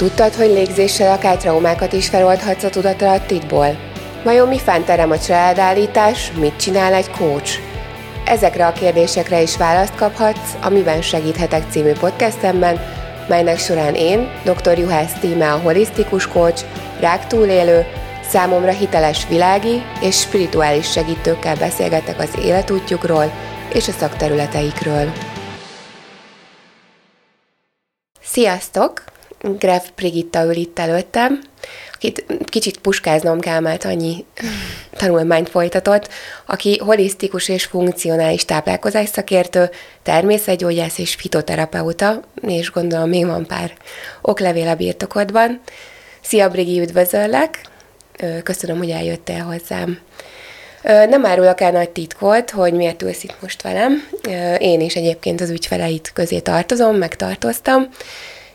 Tudtad, hogy légzéssel akár traumákat is feloldhatsz a tudatalatidból? Vajon mi fánterem a családállítás, mit csinál egy coach? Ezekre a kérdésekre is választ kaphatsz a Miben segíthetek című podcastemben, melynek során én, dr. Juhász Tíme a holisztikus coach, rák túlélő, számomra hiteles világi és spirituális segítőkkel beszélgetek az életútjukról és a szakterületeikről. Sziasztok! Graf Brigitta ül itt előttem, akit kicsit puskáznom kell, mert annyi tanulmányt folytatott, aki holisztikus és funkcionális táplálkozás szakértő, természetgyógyász és fitoterapeuta, és gondolom még van pár oklevél a birtokodban. Szia Brigi, üdvözöllek! Köszönöm, hogy eljöttél hozzám. Nem árulok el nagy titkot, hogy miért ülsz itt most velem. Én is egyébként az ügyfeleit közé tartozom, megtartoztam,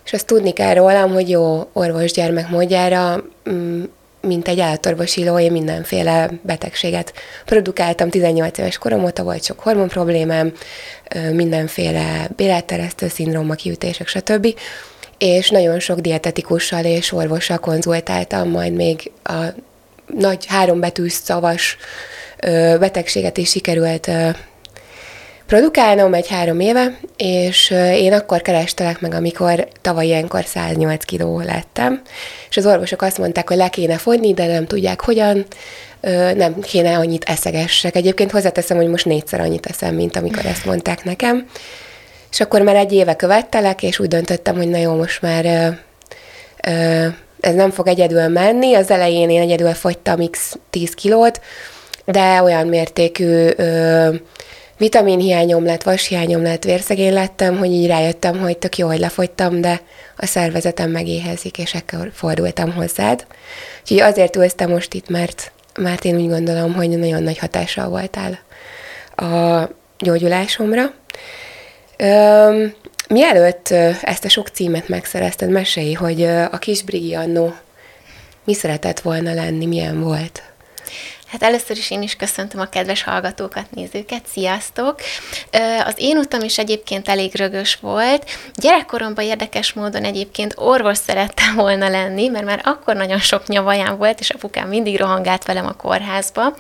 és azt tudni kell rólam, hogy jó orvos-gyermek módjára, mm, mint egy állatorvosiló, én mindenféle betegséget produkáltam. 18 éves korom óta volt sok hormon problémám, mindenféle béletteresztő szindróma, kiütések, stb. És nagyon sok dietetikussal és orvossal konzultáltam, majd még a nagy hárombetűs szavas betegséget is sikerült produkálnom egy három éve, és én akkor kerestelek meg, amikor tavaly ilyenkor 108 kiló lettem, és az orvosok azt mondták, hogy le kéne fogyni, de nem tudják hogyan, nem kéne annyit eszegessek. Egyébként hozzáteszem, hogy most négyszer annyit eszem, mint amikor ezt mondták nekem. És akkor már egy éve követtelek, és úgy döntöttem, hogy na jó, most már ez nem fog egyedül menni. Az elején én egyedül fogytam x 10 kilót, de olyan mértékű vitaminhiányom lett, vashiányom lett, vérszegény lettem, hogy így rájöttem, hogy tök jó, hogy lefogytam, de a szervezetem megéhezik, és ekkor fordultam hozzád. Úgyhogy azért ültem most itt, mert, mert én úgy gondolom, hogy nagyon nagy hatással voltál a gyógyulásomra. Üm, mielőtt ezt a sok címet megszerezted, mesélj, hogy a kis Brigi annó mi szeretett volna lenni, milyen volt? Hát először is én is köszöntöm a kedves hallgatókat, nézőket, sziasztok! Az én utam is egyébként elég rögös volt. Gyerekkoromban érdekes módon egyébként orvos szerettem volna lenni, mert már akkor nagyon sok nyavaján volt, és apukám mindig rohangált velem a kórházba.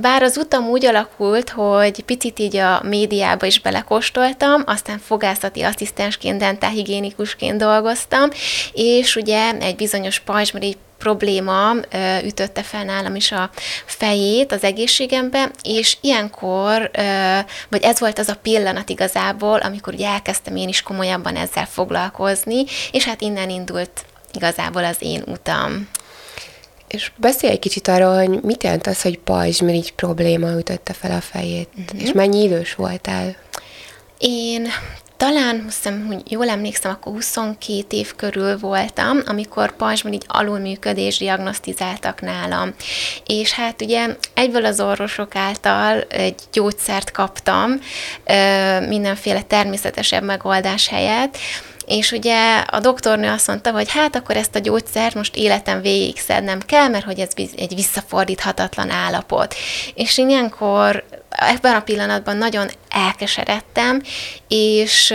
Bár az utam úgy alakult, hogy picit így a médiába is belekóstoltam, aztán fogászati asszisztensként, dentálhigiénikusként dolgoztam, és ugye egy bizonyos pajzsmari probléma ütötte fel nálam is a fejét az egészségembe, és ilyenkor, vagy ez volt az a pillanat igazából, amikor ugye elkezdtem én is komolyabban ezzel foglalkozni, és hát innen indult igazából az én utam. És beszélj egy kicsit arról, hogy mit jelent az, hogy így probléma ütötte fel a fejét, uh-huh. és mennyi idős voltál? Én talán, hiszem, hogy jól emlékszem, akkor 22 év körül voltam, amikor pajzsban így alulműködés diagnosztizáltak nálam. És hát ugye egyből az orvosok által egy gyógyszert kaptam, mindenféle természetesebb megoldás helyett, és ugye a doktornő azt mondta, hogy hát akkor ezt a gyógyszert most életem végig szednem kell, mert hogy ez egy visszafordíthatatlan állapot. És ilyenkor ebben a pillanatban nagyon elkeseredtem, és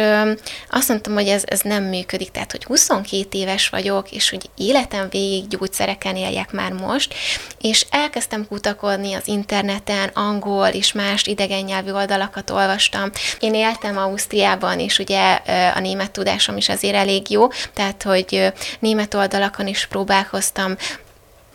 azt mondtam, hogy ez, ez nem működik, tehát hogy 22 éves vagyok, és hogy életem végig gyógyszereken éljek már most, és elkezdtem kutakodni az interneten, angol és más idegen nyelvű oldalakat olvastam. Én éltem Ausztriában, és ugye a német tudásom is azért elég jó, tehát hogy német oldalakon is próbálkoztam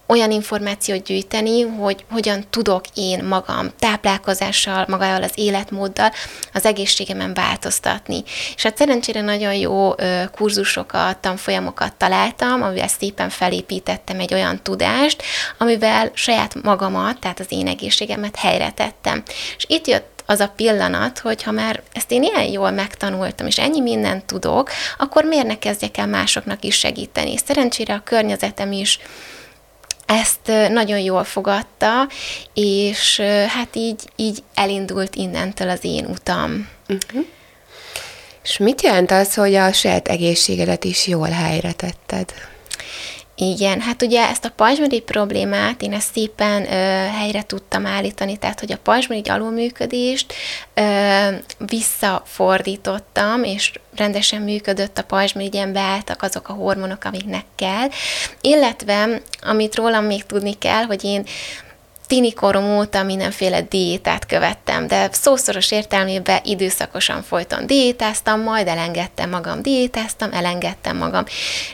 olyan információt gyűjteni, hogy hogyan tudok én magam táplálkozással, magával az életmóddal az egészségemen változtatni. És hát szerencsére nagyon jó kurzusokat, tanfolyamokat találtam, amivel szépen felépítettem egy olyan tudást, amivel saját magamat, tehát az én egészségemet helyre tettem. És itt jött az a pillanat, hogy ha már ezt én ilyen jól megtanultam, és ennyi mindent tudok, akkor miért ne kezdjek el másoknak is segíteni. Szerencsére a környezetem is ezt nagyon jól fogadta, és hát így, így elindult innentől az én utam. Uh-huh. És mit jelent az, hogy a saját egészségedet is jól helyre tetted? Igen, hát ugye ezt a pajzsmirigy problémát én ezt szépen ö, helyre tudtam állítani, tehát hogy a pajzsmirigy alulműködést ö, visszafordítottam, és rendesen működött a pajzsmirigyen, beálltak azok a hormonok, amiknek kell, illetve amit rólam még tudni kell, hogy én tini korom óta mindenféle diétát követtem, de szószoros értelmében időszakosan folyton diétáztam, majd elengedtem magam, diétáztam, elengedtem magam.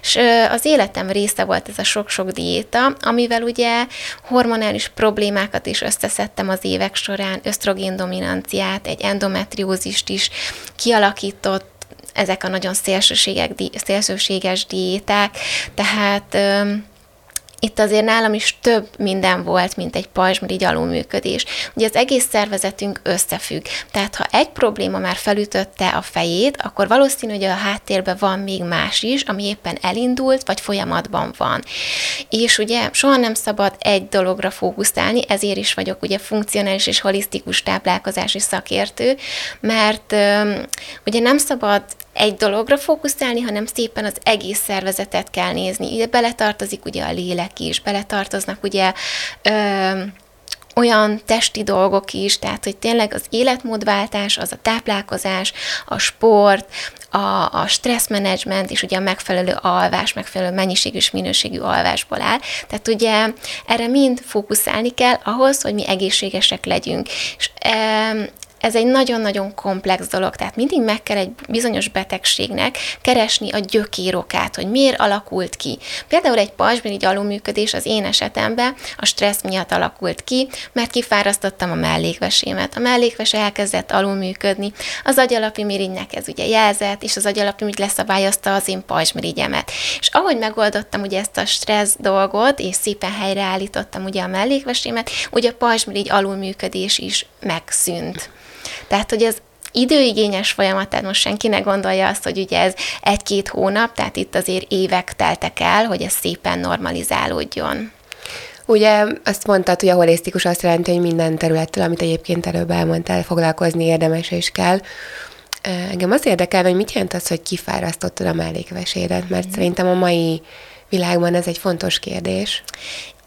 És az életem része volt ez a sok-sok diéta, amivel ugye hormonális problémákat is összeszedtem az évek során, ösztrogén dominanciát, egy endometriózist is kialakított, ezek a nagyon szélsőséges diéták, tehát itt azért nálam is több minden volt, mint egy pajzsmirigy alulműködés. Ugye az egész szervezetünk összefügg. Tehát ha egy probléma már felütötte a fejét, akkor valószínű, hogy a háttérben van még más is, ami éppen elindult, vagy folyamatban van. És ugye soha nem szabad egy dologra fókuszálni, ezért is vagyok ugye funkcionális és holisztikus táplálkozási szakértő, mert ugye nem szabad egy dologra fókuszálni, hanem szépen az egész szervezetet kell nézni. Ide beletartozik ugye a lélek is, beletartoznak ugye ö, olyan testi dolgok is, tehát hogy tényleg az életmódváltás, az a táplálkozás, a sport, a, a stresszmenedzsment és ugye a megfelelő alvás, megfelelő mennyiségű és minőségű alvásból áll. Tehát ugye erre mind fókuszálni kell ahhoz, hogy mi egészségesek legyünk. És e, ez egy nagyon-nagyon komplex dolog, tehát mindig meg kell egy bizonyos betegségnek keresni a gyökérokát, hogy miért alakult ki. Például egy pajzsmirigy alulműködés az én esetemben a stressz miatt alakult ki, mert kifárasztottam a mellékvesémet. A mellékves elkezdett alulműködni, az agyalapi mirigynek ez ugye jelzett, és az agyalapi mirigy leszabályozta az én pajzsmirigyemet. És ahogy megoldottam ugye ezt a stressz dolgot, és szépen helyreállítottam ugye a mellékvesémet, ugye a pajzsmirigy alulműködés is megszűnt. Tehát, hogy ez időigényes folyamat, tehát most senki ne gondolja azt, hogy ugye ez egy-két hónap, tehát itt azért évek teltek el, hogy ez szépen normalizálódjon. Ugye azt mondtad, hogy a holisztikus azt jelenti, hogy minden területtől, amit egyébként előbb elmondtál, foglalkozni érdemes és kell. Engem az érdekel, hogy mit jelent az, hogy kifárasztottad a mellékvesédet, mert mm. szerintem a mai világban ez egy fontos kérdés.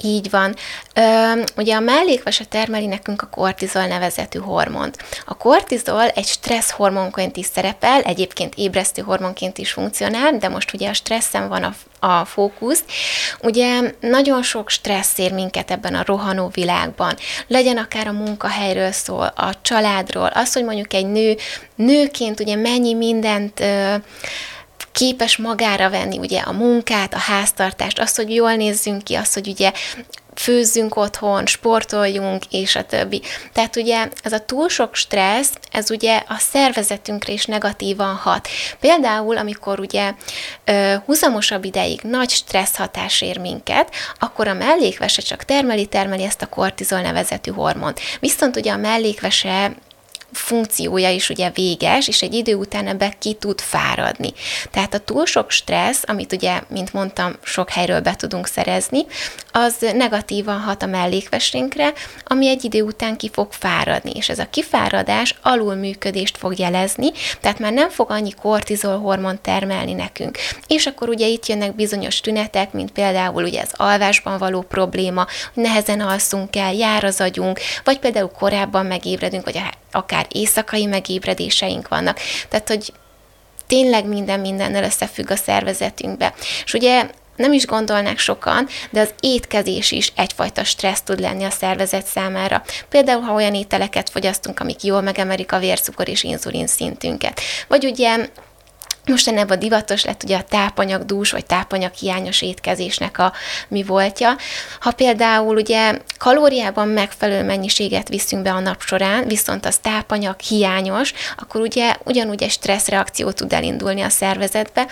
Így van. Ö, ugye a mellékvese termeli nekünk a kortizol nevezetű hormont. A kortizol egy stressz hormonként is szerepel, egyébként ébresztő hormonként is funkcionál, de most ugye a stresszen van a, a fókusz. Ugye nagyon sok stressz ér minket ebben a rohanó világban. Legyen akár a munkahelyről szól, a családról, az, hogy mondjuk egy nő nőként ugye mennyi mindent ö, képes magára venni ugye a munkát, a háztartást, azt, hogy jól nézzünk ki, azt, hogy ugye főzzünk otthon, sportoljunk, és a többi. Tehát ugye ez a túl sok stressz, ez ugye a szervezetünkre is negatívan hat. Például, amikor ugye húzamosabb ideig nagy stressz hatás ér minket, akkor a mellékvese csak termeli-termeli ezt a kortizol nevezetű hormont. Viszont ugye a mellékvese funkciója is ugye véges, és egy idő után ebbe ki tud fáradni. Tehát a túl sok stressz, amit ugye, mint mondtam, sok helyről be tudunk szerezni, az negatívan hat a mellékvesénkre, ami egy idő után ki fog fáradni, és ez a kifáradás alulműködést fog jelezni, tehát már nem fog annyi kortizol hormon termelni nekünk. És akkor ugye itt jönnek bizonyos tünetek, mint például ugye az alvásban való probléma, nehezen alszunk el, jár az agyunk, vagy például korábban megébredünk, vagy akár éjszakai megébredéseink vannak. Tehát, hogy tényleg minden mindennel összefügg a szervezetünkbe. És ugye nem is gondolnák sokan, de az étkezés is egyfajta stressz tud lenni a szervezet számára. Például, ha olyan ételeket fogyasztunk, amik jól megemerik a vércukor és inzulin szintünket. Vagy ugye Mostanában divatos lett ugye a tápanyagdús vagy tápanyag hiányos étkezésnek a mi voltja. Ha például ugye kalóriában megfelelő mennyiséget viszünk be a nap során, viszont az tápanyag hiányos, akkor ugye ugyanúgy egy stresszreakció tud elindulni a szervezetbe,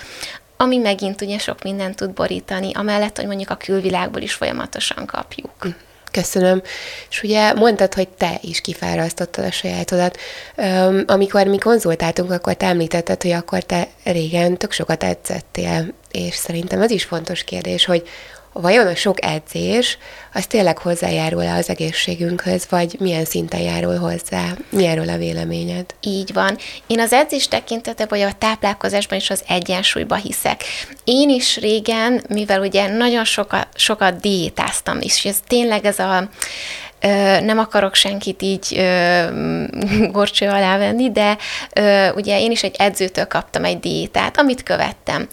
ami megint ugye sok mindent tud borítani, amellett, hogy mondjuk a külvilágból is folyamatosan kapjuk. Köszönöm. És ugye mondtad, hogy te is kifárasztottad a sajátodat. Um, amikor mi konzultáltunk, akkor te említetted, hogy akkor te régen tök sokat edzettél, és szerintem ez is fontos kérdés, hogy vajon a sok edzés, az tényleg hozzájárul-e az egészségünkhöz, vagy milyen szinten járul hozzá? Mi erről a véleményed? Így van. Én az edzés tekintete, vagy a táplálkozásban is az egyensúlyba hiszek. Én is régen, mivel ugye nagyon sokat, sokat diétáztam, és ez tényleg ez a nem akarok senkit így gorcső alá venni, de ugye én is egy edzőtől kaptam egy diétát, amit követtem.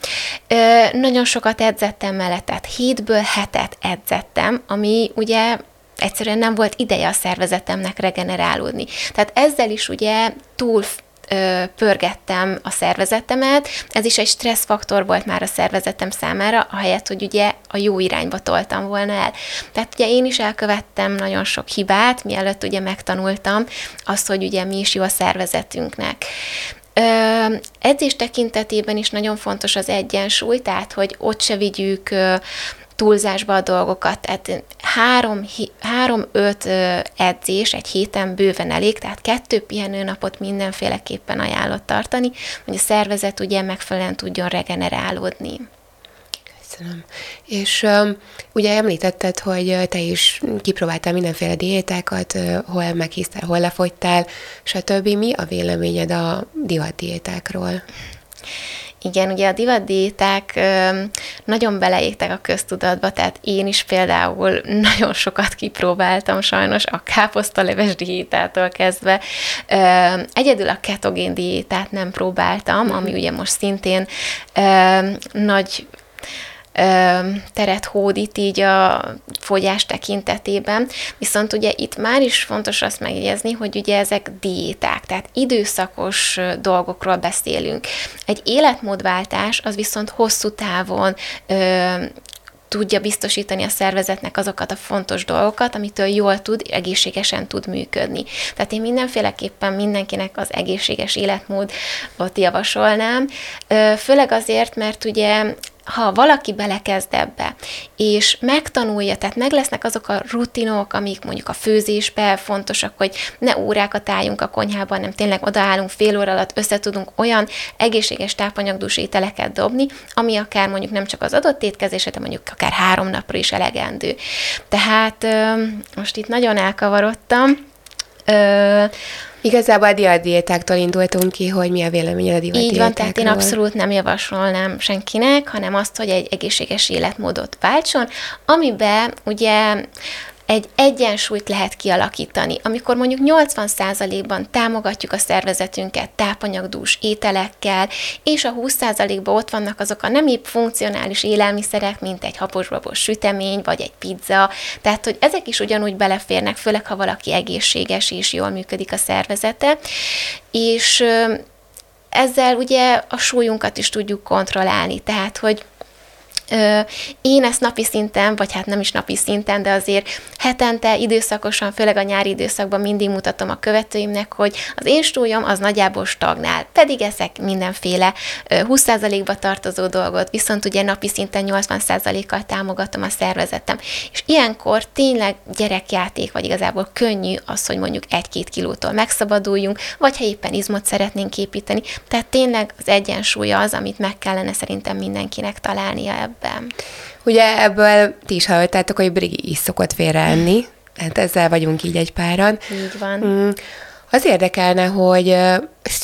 Nagyon sokat edzettem mellett, tehát hétből hetet edzettem, ami ugye egyszerűen nem volt ideje a szervezetemnek regenerálódni. Tehát ezzel is ugye túl pörgettem a szervezetemet, ez is egy stresszfaktor volt már a szervezetem számára, ahelyett, hogy ugye a jó irányba toltam volna el. Tehát ugye én is elkövettem nagyon sok hibát, mielőtt ugye megtanultam azt, hogy ugye mi is jó a szervezetünknek. Ö, edzés tekintetében is nagyon fontos az egyensúly, tehát hogy ott se vigyük túlzásba a dolgokat, tehát három, három-öt edzés egy héten bőven elég, tehát kettő pihenőnapot mindenféleképpen ajánlott tartani, hogy a szervezet ugye megfelelően tudjon regenerálódni. Köszönöm. És um, ugye említetted, hogy te is kipróbáltál mindenféle diétákat, hol meghisztál, hol lefogytál, stb. Mi a véleményed a divat diétákról? Igen, ugye a divatdiéták nagyon beleégtek a köztudatba, tehát én is például nagyon sokat kipróbáltam sajnos a káposztaleves diétától kezdve. Egyedül a ketogén diétát nem próbáltam, ami mhm. ugye most szintén nagy teret hódít így a fogyás tekintetében, viszont ugye itt már is fontos azt megjegyezni, hogy ugye ezek diéták, tehát időszakos dolgokról beszélünk. Egy életmódváltás az viszont hosszú távon tudja biztosítani a szervezetnek azokat a fontos dolgokat, amitől jól tud, egészségesen tud működni. Tehát én mindenféleképpen mindenkinek az egészséges életmódot javasolnám, főleg azért, mert ugye ha valaki belekezd ebbe, és megtanulja, tehát meg lesznek azok a rutinok, amik mondjuk a főzésbe fontosak, hogy ne órákat álljunk a konyhában, nem tényleg odaállunk fél óra alatt, össze tudunk olyan egészséges tápanyagdús ételeket dobni, ami akár mondjuk nem csak az adott étkezésre, de mondjuk akár három napra is elegendő. Tehát most itt nagyon elkavarodtam. Igazából a diadiétáktól indultunk ki, hogy mi a véleményed a diadiétákról. Így van, tehát én abszolút nem javasolnám senkinek, hanem azt, hogy egy egészséges életmódot váltson, amiben ugye egy egyensúlyt lehet kialakítani. Amikor mondjuk 80%-ban támogatjuk a szervezetünket tápanyagdús ételekkel, és a 20%-ban ott vannak azok a nem épp funkcionális élelmiszerek, mint egy haposbabos sütemény, vagy egy pizza, tehát hogy ezek is ugyanúgy beleférnek, főleg ha valaki egészséges és jól működik a szervezete, és ezzel ugye a súlyunkat is tudjuk kontrollálni, tehát hogy én ezt napi szinten, vagy hát nem is napi szinten, de azért hetente, időszakosan, főleg a nyári időszakban mindig mutatom a követőimnek, hogy az én súlyom az nagyjából stagnál, pedig ezek mindenféle 20%-ba tartozó dolgot, viszont ugye napi szinten 80%-kal támogatom a szervezetem. És ilyenkor tényleg gyerekjáték, vagy igazából könnyű az, hogy mondjuk egy-két kilótól megszabaduljunk, vagy ha éppen izmot szeretnénk építeni. Tehát tényleg az egyensúly az, amit meg kellene szerintem mindenkinek találnia ebben ebben. Ugye ebből ti is hallottátok, hogy Brigi is szokott félreenni, hát ezzel vagyunk így egy páran. Így van. Mm. Az érdekelne, hogy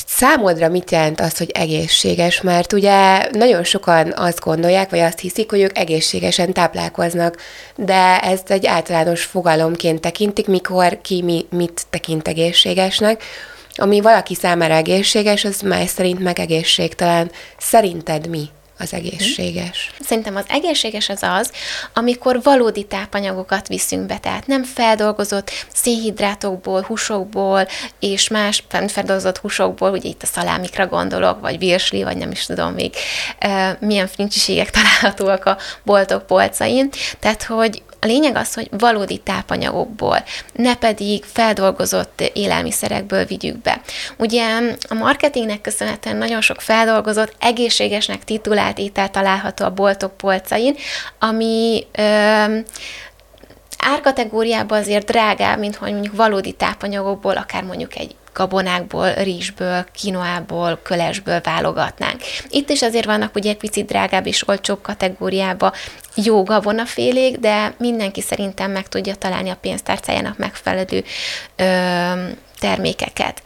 számodra mit jelent az, hogy egészséges, mert ugye nagyon sokan azt gondolják, vagy azt hiszik, hogy ők egészségesen táplálkoznak, de ez egy általános fogalomként tekintik, mikor ki mi, mit tekint egészségesnek. Ami valaki számára egészséges, az más szerint meg egészségtelen. Szerinted mi az egészséges? Szerintem az egészséges az az, amikor valódi tápanyagokat viszünk be, tehát nem feldolgozott szénhidrátokból, húsokból és más feldolgozott húsokból, ugye itt a szalámikra gondolok, vagy virsli, vagy nem is tudom még milyen fincsiségek találhatóak a boltok polcain, tehát hogy a lényeg az, hogy valódi tápanyagokból, ne pedig feldolgozott élelmiszerekből vigyük be. Ugye a marketingnek köszönhetően nagyon sok feldolgozott, egészségesnek titulált étel található a boltok polcain, ami ö, árkategóriában azért drágább, mint hogy mondjuk valódi tápanyagokból, akár mondjuk egy gabonákból, rizsből, kinoából, kölesből válogatnánk. Itt is azért vannak ugye egy picit drágább és olcsóbb kategóriába jó gabonafélék, de mindenki szerintem meg tudja találni a pénztárcájának megfelelő ö, termékeket.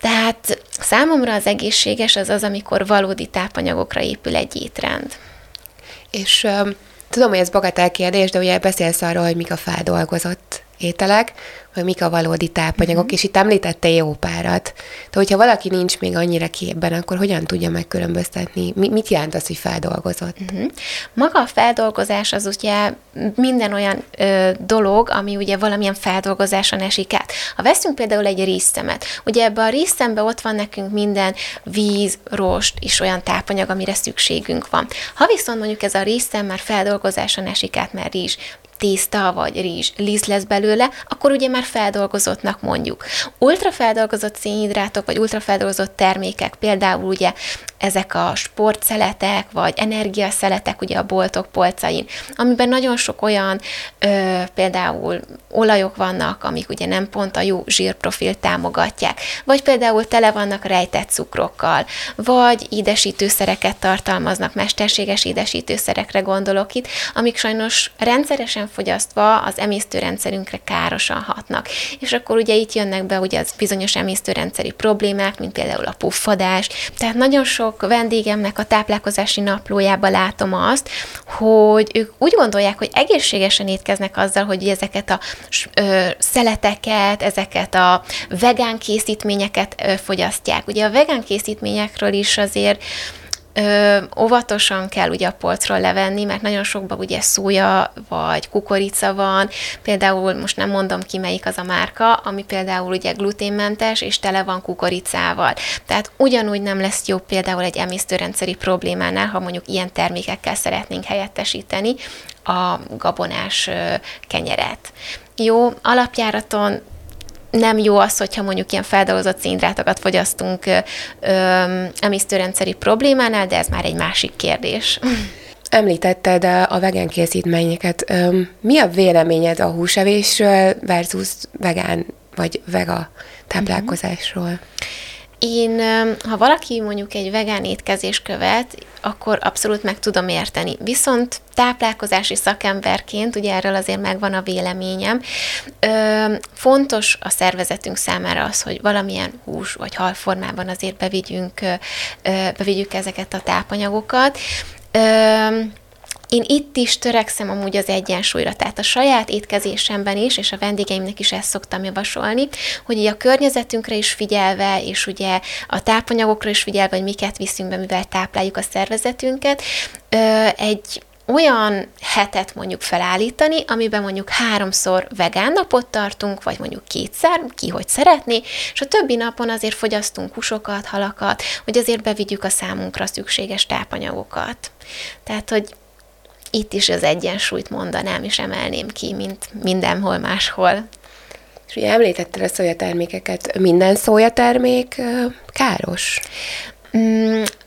Tehát számomra az egészséges az az, amikor valódi tápanyagokra épül egy étrend. És um, tudom, hogy ez bagatel kérdés, de ugye beszélsz arról, hogy mik a feldolgozott ételek, hogy mik a valódi tápanyagok, uh-huh. és itt említette jó párat. De hogyha valaki nincs még annyira képben, akkor hogyan tudja megkülönböztetni? Mi, mit jelent az, hogy feldolgozott? Uh-huh. Maga a feldolgozás az ugye minden olyan ö, dolog, ami ugye valamilyen feldolgozáson esik át. Ha veszünk például egy rízszemet, ugye ebbe a rízszembe ott van nekünk minden víz, rost és olyan tápanyag, amire szükségünk van. Ha viszont mondjuk ez a rízszem már feldolgozáson esik át, mert rizs, tészta vagy rizs liszt lesz belőle, akkor ugye már feldolgozottnak mondjuk. Ultrafeldolgozott szénhidrátok vagy ultrafeldolgozott termékek, például ugye ezek a sportszeletek, vagy energiaszeletek ugye a boltok polcain, amiben nagyon sok olyan ö, például olajok vannak, amik ugye nem pont a jó zsírprofilt támogatják, vagy például tele vannak rejtett cukrokkal, vagy édesítőszereket tartalmaznak, mesterséges édesítőszerekre gondolok itt, amik sajnos rendszeresen fogyasztva az emésztőrendszerünkre károsan hatnak. És akkor ugye itt jönnek be ugye az bizonyos emésztőrendszeri problémák, mint például a puffadás, tehát nagyon sok vendégemnek a táplálkozási naplójába látom azt, hogy ők úgy gondolják, hogy egészségesen étkeznek azzal, hogy ezeket a ö, szeleteket, ezeket a vegán készítményeket ö, fogyasztják. Ugye a vegán készítményekről is azért Ö, óvatosan kell ugye a polcról levenni, mert nagyon sokban ugye szója vagy kukorica van, például most nem mondom ki melyik az a márka, ami például ugye gluténmentes és tele van kukoricával. Tehát ugyanúgy nem lesz jó például egy emésztőrendszeri problémánál, ha mondjuk ilyen termékekkel szeretnénk helyettesíteni a gabonás kenyeret. Jó, alapjáraton nem jó az, hogyha mondjuk ilyen feldolgozott széndrátokat fogyasztunk emésztőrendszeri problémánál, de ez már egy másik kérdés. Említetted a vegán készítményeket. Mi a véleményed a húsevésről versus vegán vagy vega táplálkozásról? Uh-huh. Én, ha valaki mondjuk egy vegán étkezés követ, akkor abszolút meg tudom érteni. Viszont táplálkozási szakemberként, ugye erről azért megvan a véleményem, fontos a szervezetünk számára az, hogy valamilyen hús vagy hal formában azért bevigyünk, bevigyük ezeket a tápanyagokat. Én itt is törekszem amúgy az egyensúlyra, tehát a saját étkezésemben is, és a vendégeimnek is ezt szoktam javasolni, hogy ugye a környezetünkre is figyelve, és ugye a tápanyagokra is figyelve, hogy miket viszünk be, mivel tápláljuk a szervezetünket, egy olyan hetet mondjuk felállítani, amiben mondjuk háromszor vegán napot tartunk, vagy mondjuk kétszer, ki hogy szeretné, és a többi napon azért fogyasztunk húsokat, halakat, hogy azért bevigyük a számunkra szükséges tápanyagokat. Tehát, hogy itt is az egyensúlyt mondanám és emelném ki, mint mindenhol máshol. És ugye említetted a szójatermékeket. Minden szójatermék káros?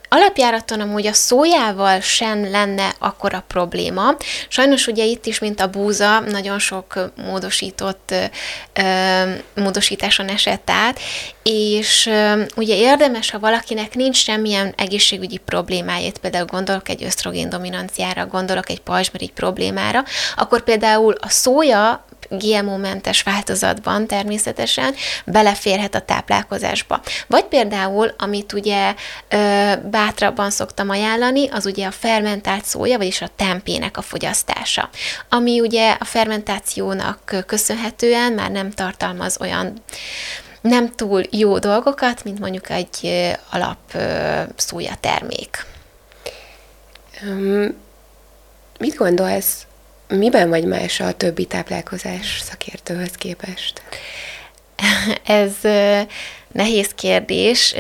Alapjáraton amúgy a szójával sem lenne akkora probléma. Sajnos ugye itt is, mint a búza, nagyon sok módosított módosításon esett át, és ugye érdemes, ha valakinek nincs semmilyen egészségügyi problémája, például gondolok egy ösztrogén dominanciára, gondolok egy pajzsmirigy problémára, akkor például a szója GMO-mentes változatban természetesen beleférhet a táplálkozásba. Vagy például, amit ugye bátrabban szoktam ajánlani, az ugye a fermentált szója, vagyis a tempének a fogyasztása, ami ugye a fermentációnak köszönhetően már nem tartalmaz olyan nem túl jó dolgokat, mint mondjuk egy alap szója termék. Mit gondolsz Miben vagy más a többi táplálkozás szakértőhöz képest? Ez nehéz kérdés.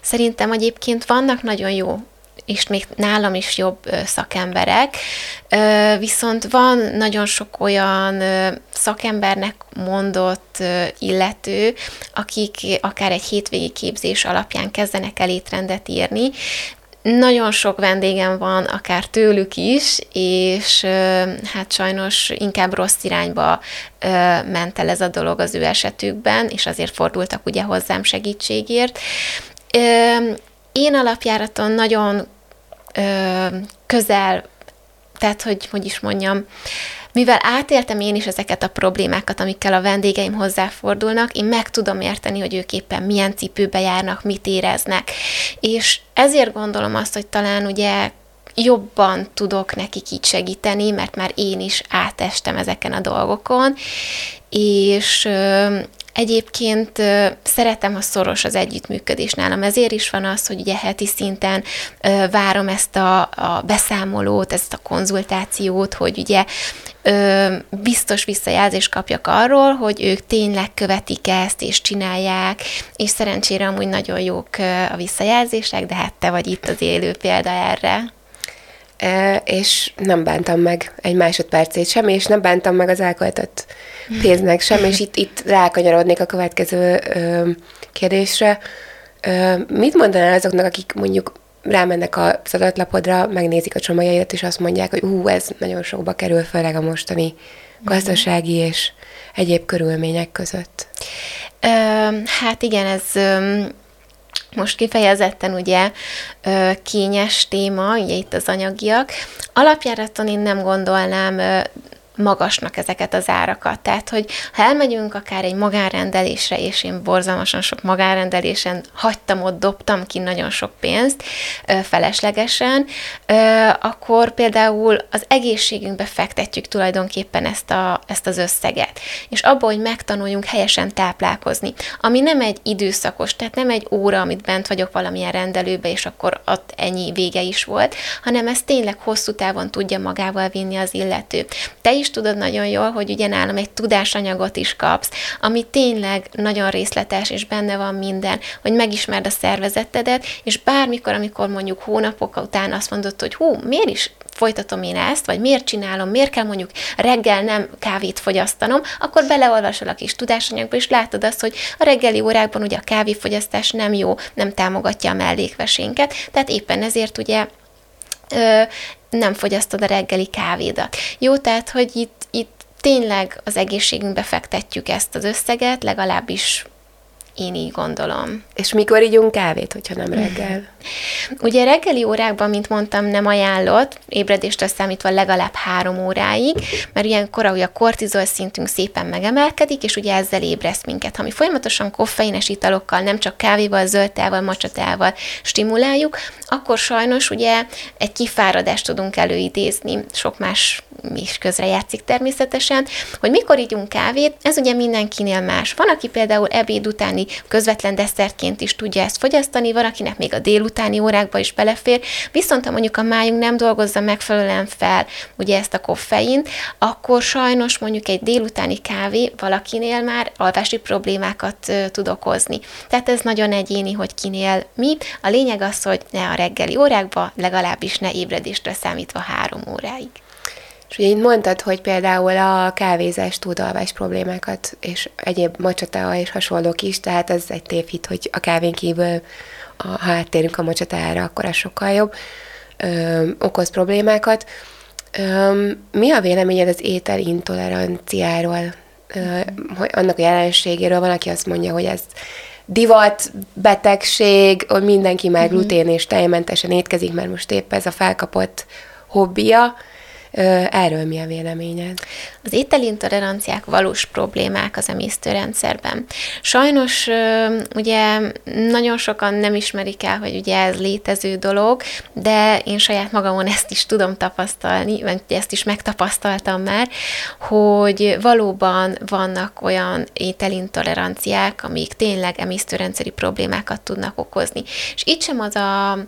Szerintem egyébként vannak nagyon jó és még nálam is jobb szakemberek, viszont van nagyon sok olyan szakembernek mondott illető, akik akár egy hétvégi képzés alapján kezdenek el étrendet írni, nagyon sok vendégem van, akár tőlük is, és hát sajnos inkább rossz irányba ment el ez a dolog az ő esetükben, és azért fordultak ugye hozzám segítségért. Én alapjáraton nagyon közel, tehát hogy, hogy is mondjam, mivel átéltem én is ezeket a problémákat, amikkel a vendégeim hozzáfordulnak, én meg tudom érteni, hogy ők éppen milyen cipőbe járnak, mit éreznek. És ezért gondolom azt, hogy talán ugye jobban tudok nekik így segíteni, mert már én is átestem ezeken a dolgokon, és Egyébként szeretem, ha szoros az együttműködés nálam, ezért is van az, hogy ugye heti szinten várom ezt a, a beszámolót, ezt a konzultációt, hogy ugye biztos visszajelzést kapjak arról, hogy ők tényleg követik ezt, és csinálják, és szerencsére amúgy nagyon jók a visszajelzések, de hát te vagy itt az élő példa erre. És nem bántam meg egy másodpercét sem, és nem bántam meg az elköltött pénznek sem, és itt, itt rákanyarodnék a következő ö, kérdésre. Ö, mit mondanál azoknak, akik mondjuk rámennek a adatlapodra, megnézik a csomagjaidat, és azt mondják, hogy ú, ez nagyon sokba kerül, főleg a mostani gazdasági és egyéb körülmények között? Ö, hát igen, ez most kifejezetten ugye kényes téma, ugye itt az anyagiak. Alapjáraton én nem gondolnám magasnak ezeket az árakat. Tehát, hogy ha elmegyünk akár egy magánrendelésre, és én borzalmasan sok magánrendelésen hagytam ott, dobtam ki nagyon sok pénzt feleslegesen, akkor például az egészségünkbe fektetjük tulajdonképpen ezt, a, ezt az összeget. És abból, hogy megtanuljunk helyesen táplálkozni, ami nem egy időszakos, tehát nem egy óra, amit bent vagyok valamilyen rendelőbe, és akkor ott ennyi vége is volt, hanem ez tényleg hosszú távon tudja magával vinni az illető. Te is is tudod nagyon jól, hogy ugye nálam egy tudásanyagot is kapsz, ami tényleg nagyon részletes, és benne van minden, hogy megismerd a szervezetedet, és bármikor, amikor mondjuk hónapok után azt mondod, hogy hú, miért is folytatom én ezt, vagy miért csinálom, miért kell mondjuk reggel nem kávét fogyasztanom, akkor beleolvasol a kis tudásanyagba, és látod azt, hogy a reggeli órákban ugye a kávéfogyasztás nem jó, nem támogatja a mellékvesénket, tehát éppen ezért ugye nem fogyasztod a reggeli kávédat. Jó, tehát, hogy itt, itt tényleg az egészségünkbe fektetjük ezt az összeget, legalábbis én így gondolom. És mikor ígyunk kávét, hogyha nem reggel? Ugye reggeli órákban, mint mondtam, nem ajánlott, ébredéstől számítva legalább három óráig, mert ilyenkor ugye a kortizol szintünk szépen megemelkedik, és ugye ezzel ébreszt minket. Ha mi folyamatosan koffeines italokkal, nem csak kávéval, zöldtával, macsatával stimuláljuk, akkor sajnos ugye egy kifáradást tudunk előidézni, sok más is közre játszik természetesen, hogy mikor ígyunk kávét, ez ugye mindenkinél más. Van, aki például ebéd utáni közvetlen desszertként is tudja ezt fogyasztani, van, akinek még a délutáni órákba is belefér, viszont ha mondjuk a májunk nem dolgozza megfelelően fel ugye ezt a koffeint, akkor sajnos mondjuk egy délutáni kávé valakinél már alvási problémákat tud okozni. Tehát ez nagyon egyéni, hogy kinél mi. A lényeg az, hogy ne a reggeli órákba, legalábbis ne ébredéstre számítva három óráig. És ugye itt mondtad, hogy például a kávézás tud alvás problémákat, és egyéb macsata és hasonlók is, tehát ez egy tévhit, hogy a kávén kívül, ha áttérünk a macsatára, akkor az sokkal jobb, ö, okoz problémákat. Ö, mi a véleményed az étel intoleranciáról, ö, annak a jelenségéről? Van, aki azt mondja, hogy ez divat, betegség, hogy mindenki már mhm. glutén és tejmentesen étkezik, mert most épp ez a felkapott hobbija. Erről mi a véleményed? Az ételintoleranciák valós problémák az emésztőrendszerben. Sajnos ugye nagyon sokan nem ismerik el, hogy ugye ez létező dolog, de én saját magamon ezt is tudom tapasztalni, vagy ezt is megtapasztaltam már, hogy valóban vannak olyan ételintoleranciák, amik tényleg emésztőrendszeri problémákat tudnak okozni. És itt sem az a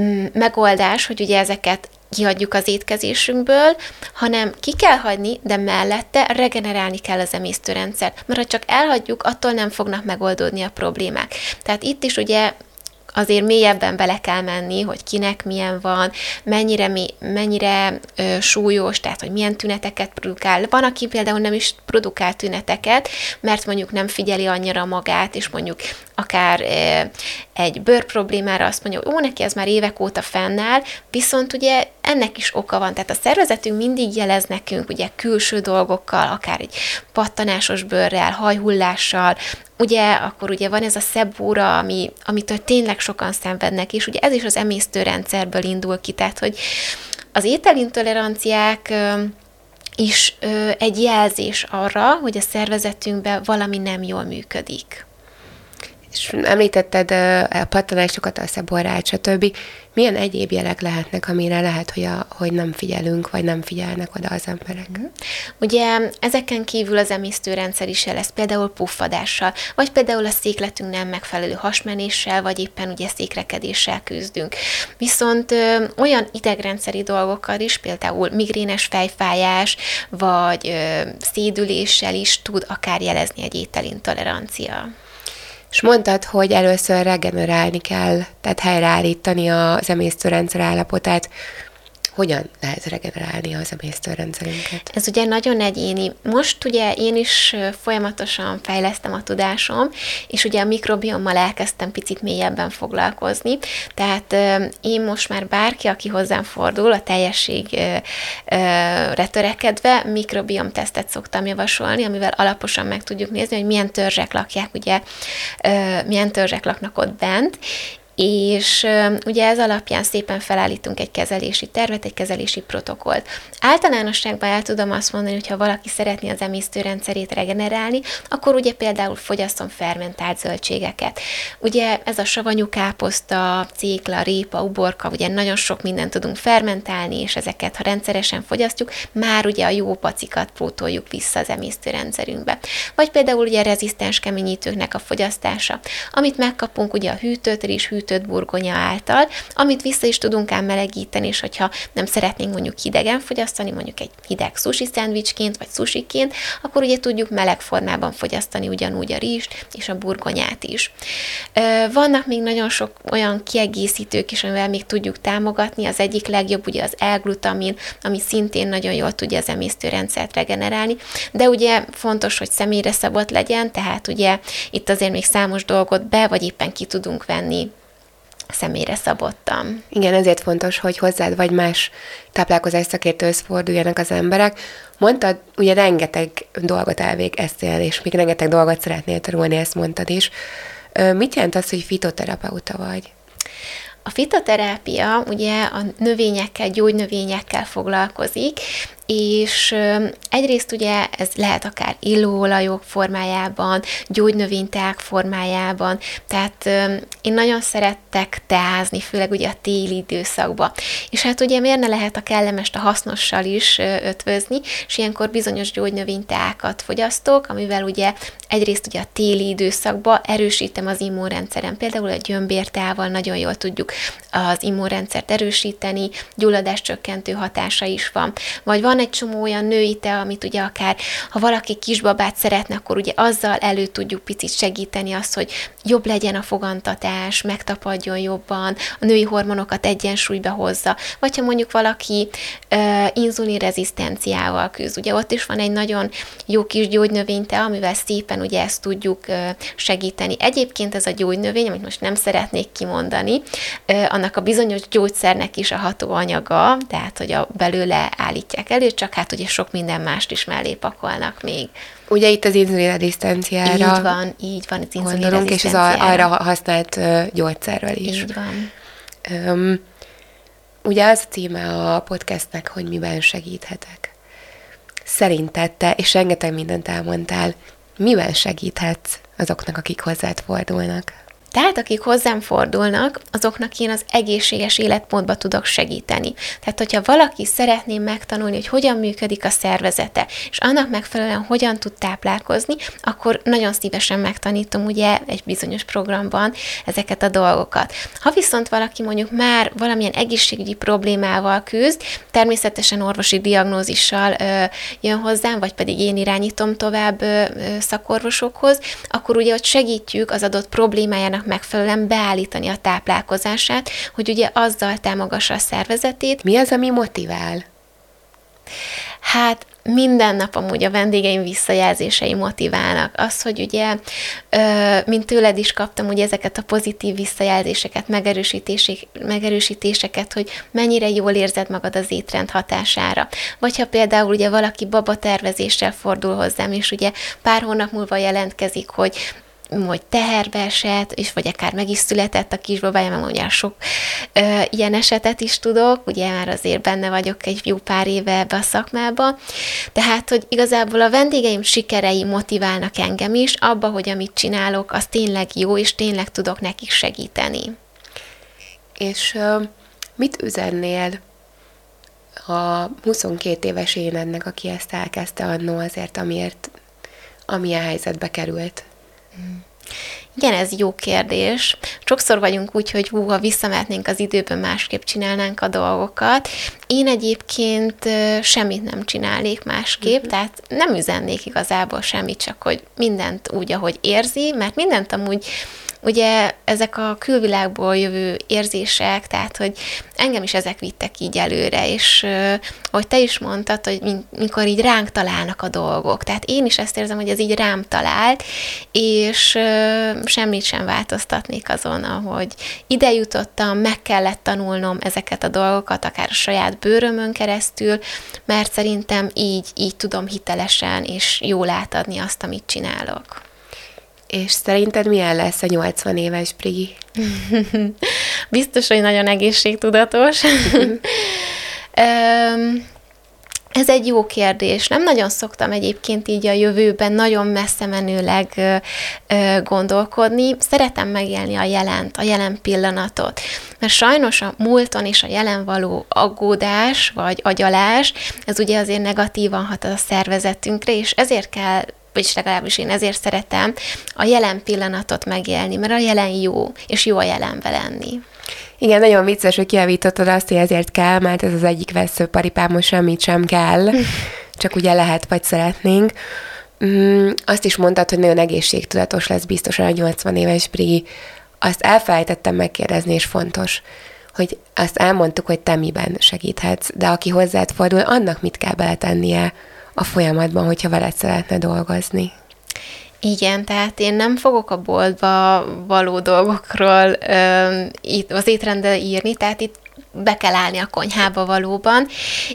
mm, megoldás, hogy ugye ezeket kihagyjuk az étkezésünkből, hanem ki kell hagyni, de mellette regenerálni kell az emésztőrendszert. Mert ha csak elhagyjuk, attól nem fognak megoldódni a problémák. Tehát itt is ugye azért mélyebben bele kell menni, hogy kinek milyen van, mennyire, mennyire ö, súlyos, tehát hogy milyen tüneteket produkál. Van, aki például nem is produkál tüneteket, mert mondjuk nem figyeli annyira magát, és mondjuk akár e, egy bőr problémára azt mondja, hogy ó, neki ez már évek óta fennáll, viszont ugye ennek is oka van. Tehát a szervezetünk mindig jelez nekünk ugye külső dolgokkal, akár egy pattanásos bőrrel, hajhullással, ugye akkor ugye van ez a szebúra, ami, amitől tényleg sokan szenvednek, és ugye ez is az emésztőrendszerből indul ki, tehát hogy az ételintoleranciák is egy jelzés arra, hogy a szervezetünkben valami nem jól működik. És említetted a pattanásokat, a szeborrát, stb. Milyen egyéb jelek lehetnek, amire lehet, hogy, a, hogy nem figyelünk, vagy nem figyelnek oda az emberek? Mhm. Ugye ezeken kívül az emésztőrendszer is jelez, például puffadással, vagy például a székletünk nem megfelelő hasmenéssel, vagy éppen ugye székrekedéssel küzdünk. Viszont ö, olyan idegrendszeri dolgokkal is, például migrénes fejfájás, vagy ö, szédüléssel is tud akár jelezni egy ételintolerancia. És mondtad, hogy először regenerálni kell, tehát helyreállítani az emésztőrendszer állapotát hogyan lehet regenerálni az emésztőrendszerünket? Ez ugye nagyon egyéni. Most ugye én is folyamatosan fejlesztem a tudásom, és ugye a mikrobiommal elkezdtem picit mélyebben foglalkozni, tehát én most már bárki, aki hozzám fordul, a teljességre törekedve mikrobiom tesztet szoktam javasolni, amivel alaposan meg tudjuk nézni, hogy milyen törzsek lakják, ugye milyen törzsek laknak ott bent, és ugye ez alapján szépen felállítunk egy kezelési tervet, egy kezelési protokollt. Általánosságban el tudom azt mondani, hogy ha valaki szeretné az emésztőrendszerét regenerálni, akkor ugye például fogyasszon fermentált zöldségeket. Ugye ez a savanyú káposzta, cékla, répa, uborka, ugye nagyon sok mindent tudunk fermentálni, és ezeket, ha rendszeresen fogyasztjuk, már ugye a jó pacikat pótoljuk vissza az emésztőrendszerünkbe. Vagy például ugye a rezisztens keményítőknek a fogyasztása, amit megkapunk ugye a hűtőt, és hűtőt fűtött burgonya által, amit vissza is tudunk ám melegíteni, és hogyha nem szeretnénk mondjuk hidegen fogyasztani, mondjuk egy hideg sushi szendvicsként, vagy sushiként, akkor ugye tudjuk meleg formában fogyasztani ugyanúgy a rizst és a burgonyát is. Vannak még nagyon sok olyan kiegészítők is, amivel még tudjuk támogatni. Az egyik legjobb ugye az L-glutamin, ami szintén nagyon jól tudja az emésztőrendszert regenerálni, de ugye fontos, hogy személyre szabott legyen, tehát ugye itt azért még számos dolgot be, vagy éppen ki tudunk venni személyre szabottam. Igen, ezért fontos, hogy hozzád vagy más táplálkozás szakértőhöz forduljanak az emberek. Mondtad, ugye rengeteg dolgot elvégeztél, és még rengeteg dolgot szeretnél tanulni, ezt mondtad is. Mit jelent az, hogy fitoterapeuta vagy? A fitoterápia ugye a növényekkel, gyógynövényekkel foglalkozik, és egyrészt ugye ez lehet akár illóolajok formájában, gyógynövényteák formájában, tehát én nagyon szerettek teázni, főleg ugye a téli időszakban. És hát ugye miért ne lehet a kellemest a hasznossal is ötvözni, és ilyenkor bizonyos gyógynövényteákat fogyasztok, amivel ugye egyrészt ugye a téli időszakban erősítem az immunrendszerem. Például a gyömbértával nagyon jól tudjuk az immunrendszert erősíteni, gyulladás csökkentő hatása is van. Vagy van egy csomó olyan női te, amit ugye akár, ha valaki kisbabát szeretne, akkor ugye azzal elő tudjuk picit segíteni azt, hogy jobb legyen a fogantatás, megtapadjon jobban, a női hormonokat egyensúlyba hozza. Vagy ha mondjuk valaki uh, inzulinrezisztenciával küzd, ugye ott is van egy nagyon jó kis gyógynövényte, amivel szépen ugye ezt tudjuk uh, segíteni. Egyébként ez a gyógynövény, amit most nem szeretnék kimondani, uh, annak a bizonyos gyógyszernek is a hatóanyaga, tehát hogy a belőle állítják elő, csak hát ugye sok minden mást is mellé pakolnak még. Ugye itt az inzulinrezisztenciára Így van, így van, az gondolunk, és az arra használt gyógyszerről is. Így van. Um, ugye az a címe a podcastnek, hogy miben segíthetek. Szerinted te, és rengeteg mindent elmondtál, miben segíthetsz azoknak, akik hozzád fordulnak? Tehát akik hozzám fordulnak, azoknak én az egészséges életmódba tudok segíteni. Tehát, hogyha valaki szeretné megtanulni, hogy hogyan működik a szervezete, és annak megfelelően hogyan tud táplálkozni, akkor nagyon szívesen megtanítom ugye egy bizonyos programban ezeket a dolgokat. Ha viszont valaki mondjuk már valamilyen egészségügyi problémával küzd, természetesen orvosi diagnózissal ö, jön hozzám, vagy pedig én irányítom tovább ö, szakorvosokhoz, akkor ugye ott segítjük az adott problémájának megfelelően beállítani a táplálkozását, hogy ugye azzal támogassa a szervezetét. Mi az, ami motivál? Hát minden nap amúgy a vendégeim visszajelzései motiválnak. Az, hogy ugye, mint tőled is kaptam ugye ezeket a pozitív visszajelzéseket, megerősítéseket, hogy mennyire jól érzed magad az étrend hatására. Vagy ha például ugye valaki babatervezéssel fordul hozzám, és ugye pár hónap múlva jelentkezik, hogy vagy teherbe esett, és vagy akár meg is született a kisbabája, mert ugye sok ö, ilyen esetet is tudok, ugye már azért benne vagyok egy jó pár éve ebbe a szakmába, tehát, hogy igazából a vendégeim sikerei motiválnak engem is, abba, hogy amit csinálok, az tényleg jó, és tényleg tudok nekik segíteni. És ö, mit üzennél a 22 éves énednek, aki ezt elkezdte annó azért, amiért, amilyen helyzetbe került? Igen, ez jó kérdés. Sokszor vagyunk úgy, hogy hú, ha visszamehetnénk az időben, másképp csinálnánk a dolgokat. Én egyébként semmit nem csinálnék másképp, uh-huh. tehát nem üzennék igazából semmit, csak hogy mindent úgy, ahogy érzi, mert mindent amúgy ugye ezek a külvilágból jövő érzések, tehát hogy engem is ezek vittek így előre, és ahogy te is mondtad, hogy mikor így ránk találnak a dolgok, tehát én is ezt érzem, hogy ez így rám talált, és semmit sem változtatnék azon, ahogy ide jutottam, meg kellett tanulnom ezeket a dolgokat, akár a saját bőrömön keresztül, mert szerintem így, így tudom hitelesen és jól átadni azt, amit csinálok. És szerinted milyen lesz a 80 éves Brigi? Biztos, hogy nagyon egészségtudatos. Ez egy jó kérdés. Nem nagyon szoktam egyébként így a jövőben nagyon messze menőleg gondolkodni. Szeretem megélni a jelent, a jelen pillanatot. Mert sajnos a múlton és a jelen való aggódás vagy agyalás, ez ugye azért negatívan hat a szervezetünkre, és ezért kell vagyis legalábbis én ezért szeretem a jelen pillanatot megélni, mert a jelen jó, és jó a jelenbe lenni. Igen, nagyon vicces, hogy kiavítottad azt, hogy ezért kell, mert ez az egyik veszőparipám, most semmit sem kell, csak ugye lehet, vagy szeretnénk. Mm, azt is mondtad, hogy nagyon egészségtudatos lesz biztosan a 80 éves Bri. Azt elfelejtettem megkérdezni, és fontos, hogy azt elmondtuk, hogy te miben segíthetsz, de aki hozzád fordul, annak mit kell beletennie a folyamatban, hogyha veled szeretne dolgozni. Igen, tehát én nem fogok a boltba való dolgokról itt az étrendel írni, tehát itt be kell állni a konyhába valóban,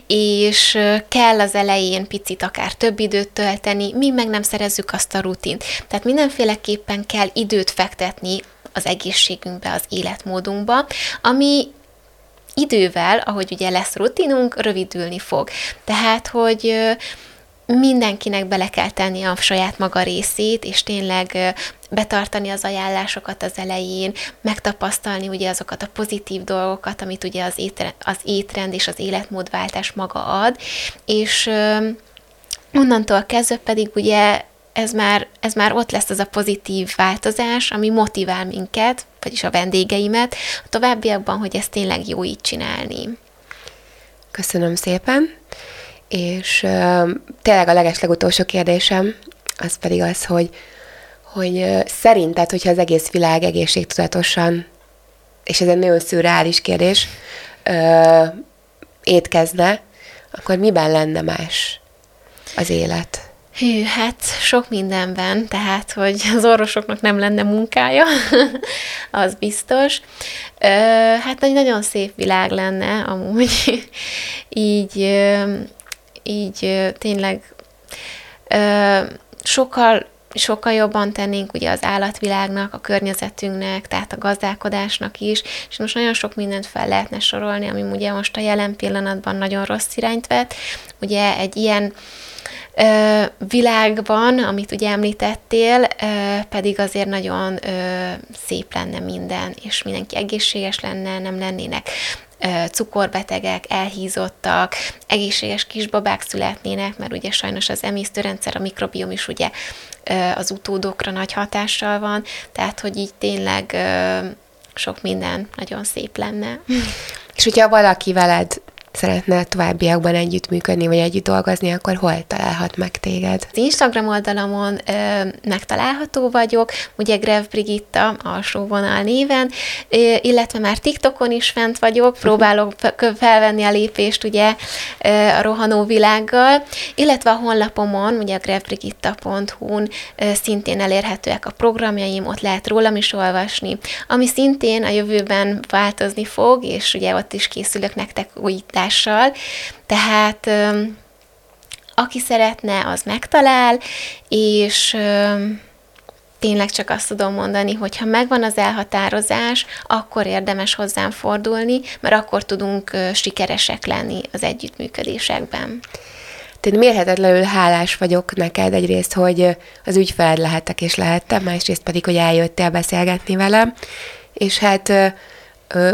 és kell az elején picit akár több időt tölteni, mi meg nem szerezzük azt a rutint. Tehát mindenféleképpen kell időt fektetni az egészségünkbe, az életmódunkba, ami idővel, ahogy ugye lesz rutinunk, rövidülni fog. Tehát, hogy mindenkinek bele kell tenni a saját maga részét, és tényleg betartani az ajánlásokat az elején, megtapasztalni ugye azokat a pozitív dolgokat, amit ugye az étrend, az étrend és az életmódváltás maga ad, és onnantól kezdve pedig ugye ez már, ez már ott lesz az a pozitív változás, ami motivál minket, vagyis a vendégeimet a továbbiakban, hogy ezt tényleg jó így csinálni. Köszönöm szépen! És uh, tényleg a legeslegutolsó kérdésem, az pedig az, hogy, hogy szerinted, hogyha az egész világ egészségtudatosan, és ez egy nagyon szürreális kérdés, uh, étkezne, akkor miben lenne más az élet? Hű, hát sok mindenben, tehát, hogy az orvosoknak nem lenne munkája, az biztos. Ö, hát egy nagyon szép világ lenne amúgy, így így tényleg sokkal sokkal jobban tennénk ugye az állatvilágnak, a környezetünknek, tehát a gazdálkodásnak is, és most nagyon sok mindent fel lehetne sorolni, ami ugye most a jelen pillanatban nagyon rossz irányt vett. Ugye egy ilyen ö, világban, amit ugye említettél, ö, pedig azért nagyon ö, szép lenne minden, és mindenki egészséges lenne, nem lennének cukorbetegek, elhízottak, egészséges kisbabák születnének, mert ugye sajnos az emésztőrendszer, a mikrobiom is ugye az utódokra nagy hatással van, tehát hogy így tényleg sok minden nagyon szép lenne. És hogyha valaki veled szeretne továbbiakban együttműködni, vagy együtt dolgozni, akkor hol találhat meg téged? Az Instagram oldalamon ö, megtalálható vagyok, ugye Grev Brigitta alsó vonal néven, ö, illetve már TikTokon is fent vagyok, próbálok felvenni a lépést ugye ö, a rohanó világgal, illetve a honlapomon, ugye a grevbrigitta.hu-n ö, szintén elérhetőek a programjaim, ott lehet rólam is olvasni, ami szintén a jövőben változni fog, és ugye ott is készülök nektek újítással, tehát aki szeretne, az megtalál, és tényleg csak azt tudom mondani, hogy ha megvan az elhatározás, akkor érdemes hozzám fordulni, mert akkor tudunk sikeresek lenni az együttműködésekben. Én mérhetetlenül hálás vagyok neked egyrészt, hogy az ügyfeled lehetek és lehettem, másrészt pedig, hogy eljöttél beszélgetni velem, és hát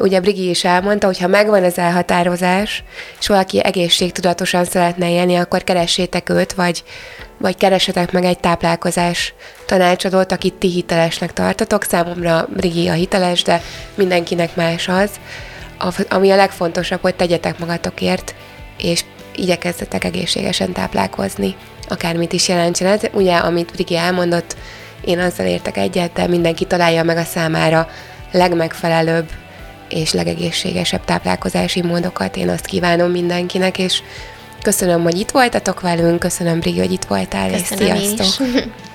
ugye Brigi is elmondta, hogy ha megvan az elhatározás, és valaki egészségtudatosan szeretne élni, akkor keressétek őt, vagy, vagy keresetek meg egy táplálkozás tanácsadót, akit ti hitelesnek tartotok. Számomra Brigi a hiteles, de mindenkinek más az. Ami a legfontosabb, hogy tegyetek magatokért, és igyekezzetek egészségesen táplálkozni, akármit is jelentsen ez. Ugye, amit Brigi elmondott, én azzal értek egyet, de mindenki találja meg a számára legmegfelelőbb és legegészségesebb táplálkozási módokat. Én azt kívánom mindenkinek, és köszönöm, hogy itt voltatok velünk, köszönöm, Brigi, hogy itt voltál, köszönöm és sziasztok!